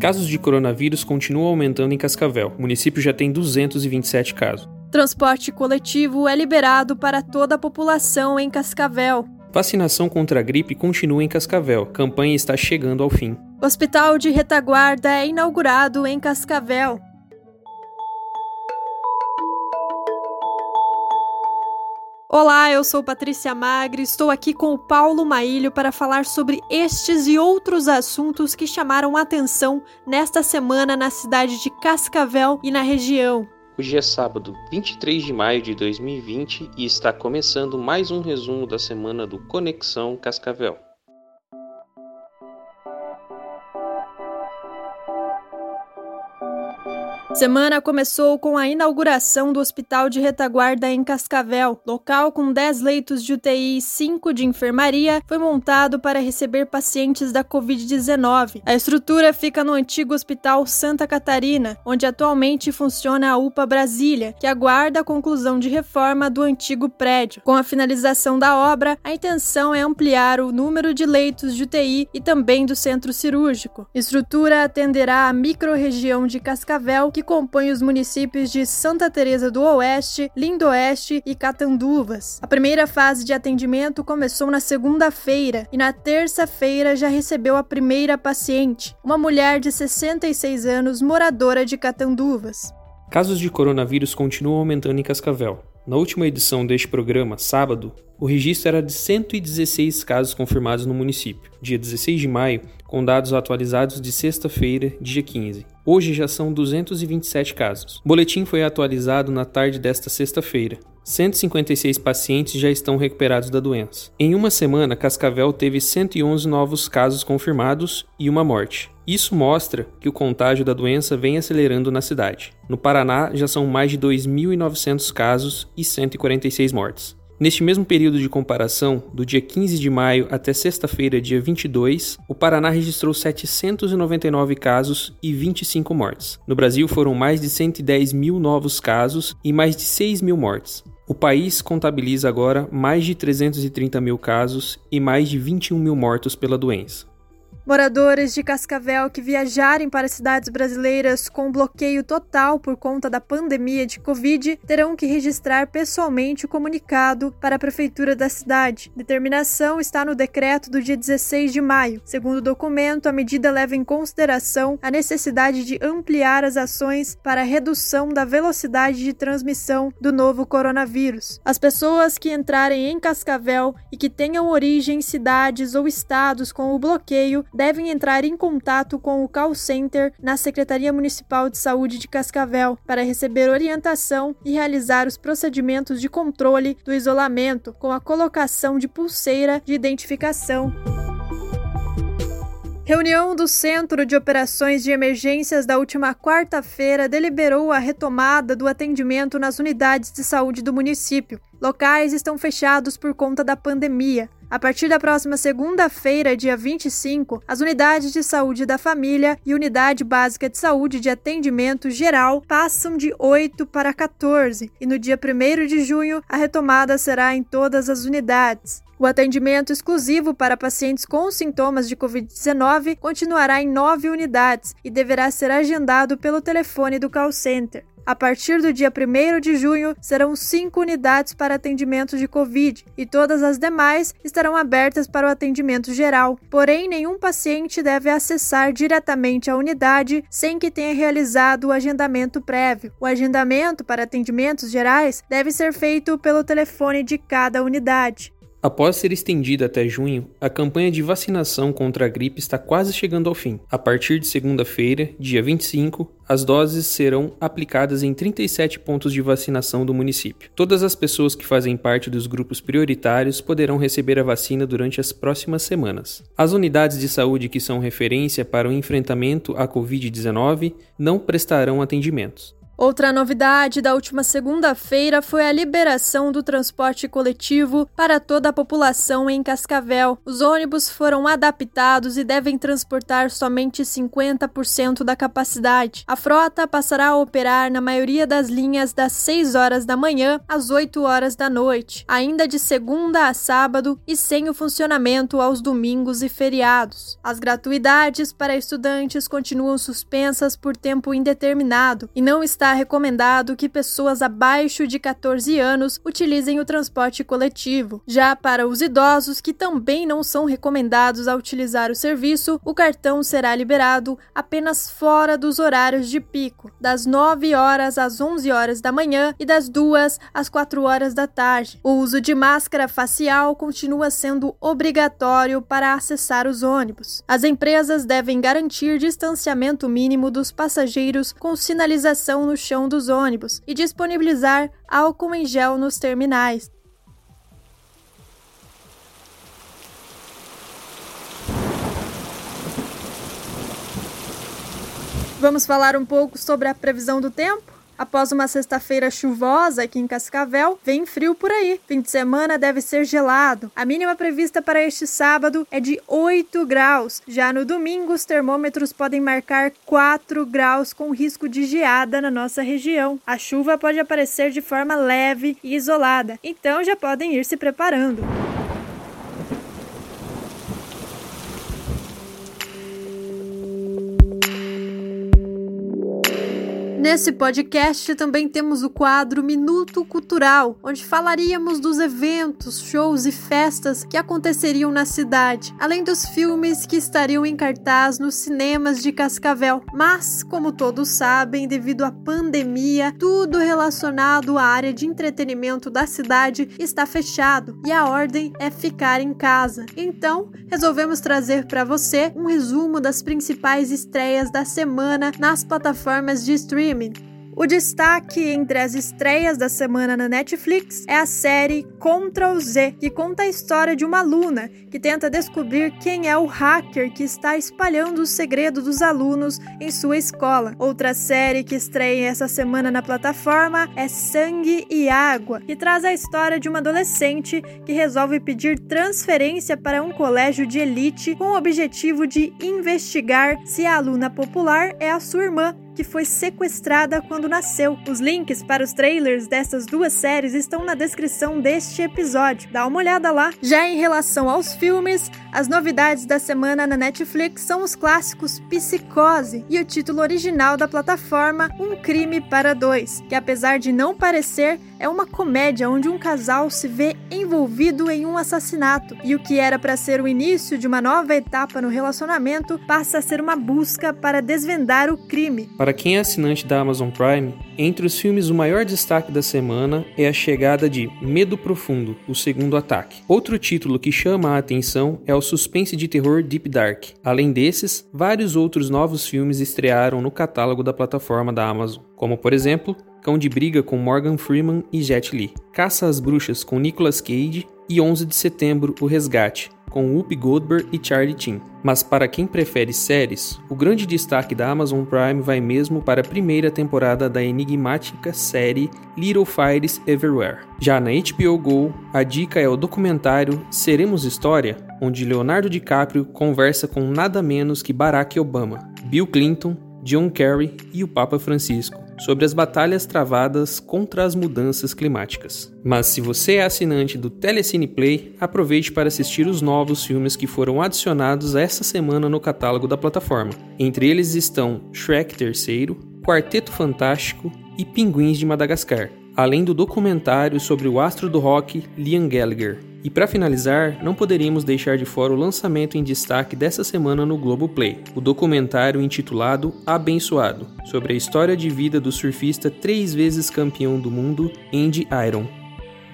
Casos de coronavírus continuam aumentando em Cascavel. O município já tem 227 casos. Transporte coletivo é liberado para toda a população em Cascavel. Vacinação contra a gripe continua em Cascavel. Campanha está chegando ao fim. Hospital de retaguarda é inaugurado em Cascavel. Olá, eu sou Patrícia Magri, estou aqui com o Paulo Maílio para falar sobre estes e outros assuntos que chamaram atenção nesta semana na cidade de Cascavel e na região. Hoje é sábado, 23 de maio de 2020 e está começando mais um resumo da semana do Conexão Cascavel. Semana começou com a inauguração do Hospital de Retaguarda em Cascavel. Local com 10 leitos de UTI e 5 de enfermaria foi montado para receber pacientes da Covid-19. A estrutura fica no antigo Hospital Santa Catarina, onde atualmente funciona a UPA Brasília, que aguarda a conclusão de reforma do antigo prédio. Com a finalização da obra, a intenção é ampliar o número de leitos de UTI e também do centro cirúrgico. A estrutura atenderá a microrregião de Cascavel, que que compõe os municípios de Santa Teresa do Oeste, Lindoeste e Catanduvas. A primeira fase de atendimento começou na segunda-feira e na terça-feira já recebeu a primeira paciente, uma mulher de 66 anos moradora de Catanduvas. Casos de coronavírus continuam aumentando em Cascavel. Na última edição deste programa, sábado, o registro era de 116 casos confirmados no município, dia 16 de maio, com dados atualizados de sexta-feira, dia 15. Hoje já são 227 casos. O boletim foi atualizado na tarde desta sexta-feira. 156 pacientes já estão recuperados da doença. Em uma semana, Cascavel teve 111 novos casos confirmados e uma morte. Isso mostra que o contágio da doença vem acelerando na cidade. No Paraná, já são mais de 2.900 casos e 146 mortes. Neste mesmo período de comparação, do dia 15 de maio até sexta-feira, dia 22, o Paraná registrou 799 casos e 25 mortes. No Brasil, foram mais de 110 mil novos casos e mais de 6 mil mortes. O país contabiliza agora mais de 330 mil casos e mais de 21 mil mortos pela doença. Moradores de Cascavel que viajarem para cidades brasileiras com bloqueio total por conta da pandemia de Covid terão que registrar pessoalmente o comunicado para a prefeitura da cidade. Determinação está no decreto do dia 16 de maio. Segundo o documento, a medida leva em consideração a necessidade de ampliar as ações para redução da velocidade de transmissão do novo coronavírus. As pessoas que entrarem em Cascavel e que tenham origem em cidades ou estados com o bloqueio devem entrar em contato com o call center na Secretaria Municipal de Saúde de Cascavel para receber orientação e realizar os procedimentos de controle do isolamento com a colocação de pulseira de identificação. Reunião do Centro de Operações de Emergências da última quarta-feira deliberou a retomada do atendimento nas unidades de saúde do município. Locais estão fechados por conta da pandemia. A partir da próxima segunda-feira, dia 25, as unidades de saúde da família e unidade básica de saúde de atendimento geral passam de 8 para 14, e no dia 1 de junho a retomada será em todas as unidades. O atendimento exclusivo para pacientes com sintomas de Covid-19 continuará em nove unidades e deverá ser agendado pelo telefone do call center. A partir do dia 1 de junho, serão cinco unidades para atendimento de Covid e todas as demais estarão abertas para o atendimento geral. Porém, nenhum paciente deve acessar diretamente a unidade sem que tenha realizado o agendamento prévio. O agendamento para atendimentos gerais deve ser feito pelo telefone de cada unidade. Após ser estendida até junho, a campanha de vacinação contra a gripe está quase chegando ao fim. A partir de segunda-feira, dia 25, as doses serão aplicadas em 37 pontos de vacinação do município. Todas as pessoas que fazem parte dos grupos prioritários poderão receber a vacina durante as próximas semanas. As unidades de saúde que são referência para o enfrentamento à Covid-19 não prestarão atendimentos. Outra novidade da última segunda-feira foi a liberação do transporte coletivo para toda a população em Cascavel. Os ônibus foram adaptados e devem transportar somente 50% da capacidade. A frota passará a operar na maioria das linhas das 6 horas da manhã às 8 horas da noite, ainda de segunda a sábado e sem o funcionamento aos domingos e feriados. As gratuidades para estudantes continuam suspensas por tempo indeterminado e não está recomendado que pessoas abaixo de 14 anos utilizem o transporte coletivo. Já para os idosos que também não são recomendados a utilizar o serviço, o cartão será liberado apenas fora dos horários de pico, das 9 horas às 11 horas da manhã e das 2 às 4 horas da tarde. O uso de máscara facial continua sendo obrigatório para acessar os ônibus. As empresas devem garantir distanciamento mínimo dos passageiros com sinalização no chão dos ônibus e disponibilizar álcool em gel nos terminais. Vamos falar um pouco sobre a previsão do tempo? Após uma sexta-feira chuvosa aqui em Cascavel, vem frio por aí. Fim de semana deve ser gelado. A mínima prevista para este sábado é de 8 graus. Já no domingo, os termômetros podem marcar 4 graus com risco de geada na nossa região. A chuva pode aparecer de forma leve e isolada, então já podem ir se preparando. Nesse podcast também temos o quadro Minuto Cultural, onde falaríamos dos eventos, shows e festas que aconteceriam na cidade, além dos filmes que estariam em cartaz nos cinemas de Cascavel. Mas, como todos sabem, devido à pandemia, tudo relacionado à área de entretenimento da cidade está fechado e a ordem é ficar em casa. Então, resolvemos trazer para você um resumo das principais estreias da semana nas plataformas de streaming streaming o destaque entre as estreias da semana na Netflix é a série Ctrl Z, que conta a história de uma aluna que tenta descobrir quem é o hacker que está espalhando o segredo dos alunos em sua escola. Outra série que estreia essa semana na plataforma é Sangue e Água, que traz a história de uma adolescente que resolve pedir transferência para um colégio de elite com o objetivo de investigar se a aluna popular é a sua irmã que foi sequestrada quando nasceu. Os links para os trailers dessas duas séries estão na descrição deste episódio. Dá uma olhada lá. Já em relação aos filmes, as novidades da semana na Netflix são os clássicos Psicose e o título original da plataforma Um Crime para Dois, que apesar de não parecer, é uma comédia onde um casal se vê envolvido em um assassinato e o que era para ser o início de uma nova etapa no relacionamento passa a ser uma busca para desvendar o crime. Para quem é assinante da Amazon Prime, entre os filmes o maior destaque da semana é a chegada de Medo Profundo, o segundo ataque. Outro título que chama a atenção é o suspense de terror Deep Dark. Além desses, vários outros novos filmes estrearam no catálogo da plataforma da Amazon, como por exemplo Cão de Briga com Morgan Freeman e Jet Li, Caça às Bruxas com Nicolas Cage e 11 de Setembro, O Resgate, com Whoopi Goldberg e Charlie Chin. Mas para quem prefere séries, o grande destaque da Amazon Prime vai mesmo para a primeira temporada da enigmática série Little Fires Everywhere. Já na HBO Go, a dica é o documentário Seremos História, onde Leonardo DiCaprio conversa com nada menos que Barack Obama, Bill Clinton, John Kerry e o Papa Francisco sobre as batalhas travadas contra as mudanças climáticas. Mas se você é assinante do Telecine Play, aproveite para assistir os novos filmes que foram adicionados essa semana no catálogo da plataforma. Entre eles estão Shrek III, Quarteto Fantástico e Pinguins de Madagascar, além do documentário sobre o astro do rock Liam Gallagher. E para finalizar, não poderíamos deixar de fora o lançamento em destaque dessa semana no Globoplay, o documentário intitulado Abençoado, sobre a história de vida do surfista três vezes campeão do mundo Andy Iron.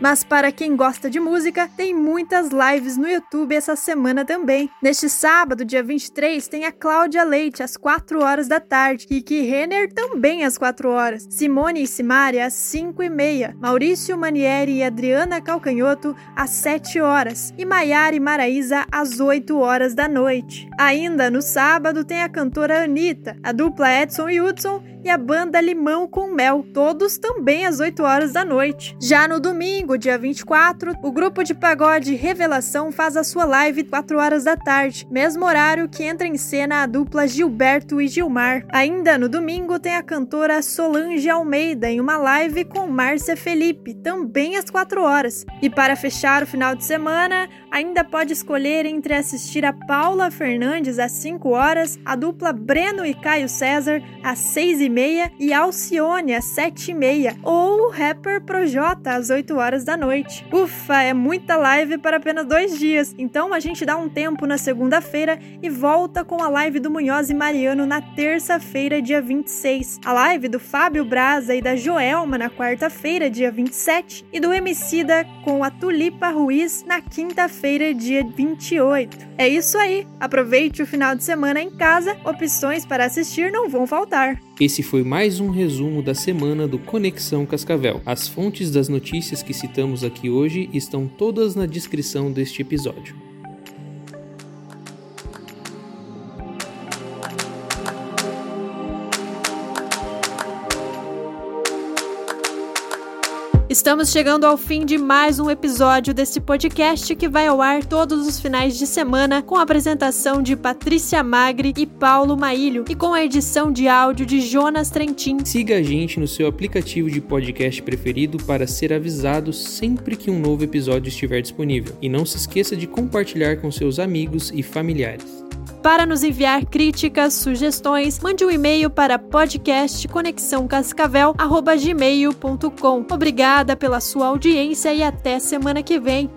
Mas para quem gosta de música, tem muitas lives no YouTube essa semana também. Neste sábado, dia 23, tem a Cláudia Leite às 4 horas da tarde, Kiki Renner também às 4 horas, Simone e Simari às 5 e meia, Maurício Manieri e Adriana Calcanhoto às 7 horas e Maiara e Maraísa às 8 horas da noite. Ainda no sábado tem a cantora Anitta, a dupla Edson e Hudson e a banda Limão com Mel, todos também às 8 horas da noite. Já no domingo, dia 24, o grupo de pagode Revelação faz a sua live 4 horas da tarde, mesmo horário que entra em cena a dupla Gilberto e Gilmar. Ainda no domingo tem a cantora Solange Almeida em uma live com Márcia Felipe, também às 4 horas. E para fechar o final de semana, ainda pode escolher entre assistir a Paula Fernandes às 5 horas, a dupla Breno e Caio César às 6 e e Alcione às 7 e meia, ou o rapper Projota às 8 horas da noite. Ufa, é muita live para apenas dois dias, então a gente dá um tempo na segunda-feira e volta com a live do Munhoz e Mariano na terça-feira, dia 26, a live do Fábio Braza e da Joelma na quarta-feira, dia 27, e do Emicida com a Tulipa Ruiz na quinta-feira, dia 28. É isso aí, aproveite o final de semana em casa, opções para assistir não vão faltar. Esse foi mais um resumo da semana do Conexão Cascavel. As fontes das notícias que citamos aqui hoje estão todas na descrição deste episódio. Estamos chegando ao fim de mais um episódio desse podcast que vai ao ar todos os finais de semana com a apresentação de Patrícia Magri e Paulo Maílio e com a edição de áudio de Jonas Trentin. Siga a gente no seu aplicativo de podcast preferido para ser avisado sempre que um novo episódio estiver disponível. E não se esqueça de compartilhar com seus amigos e familiares. Para nos enviar críticas, sugestões, mande um e-mail para podcastconexãocascavel.gmail.com. Obrigada pela sua audiência e até semana que vem.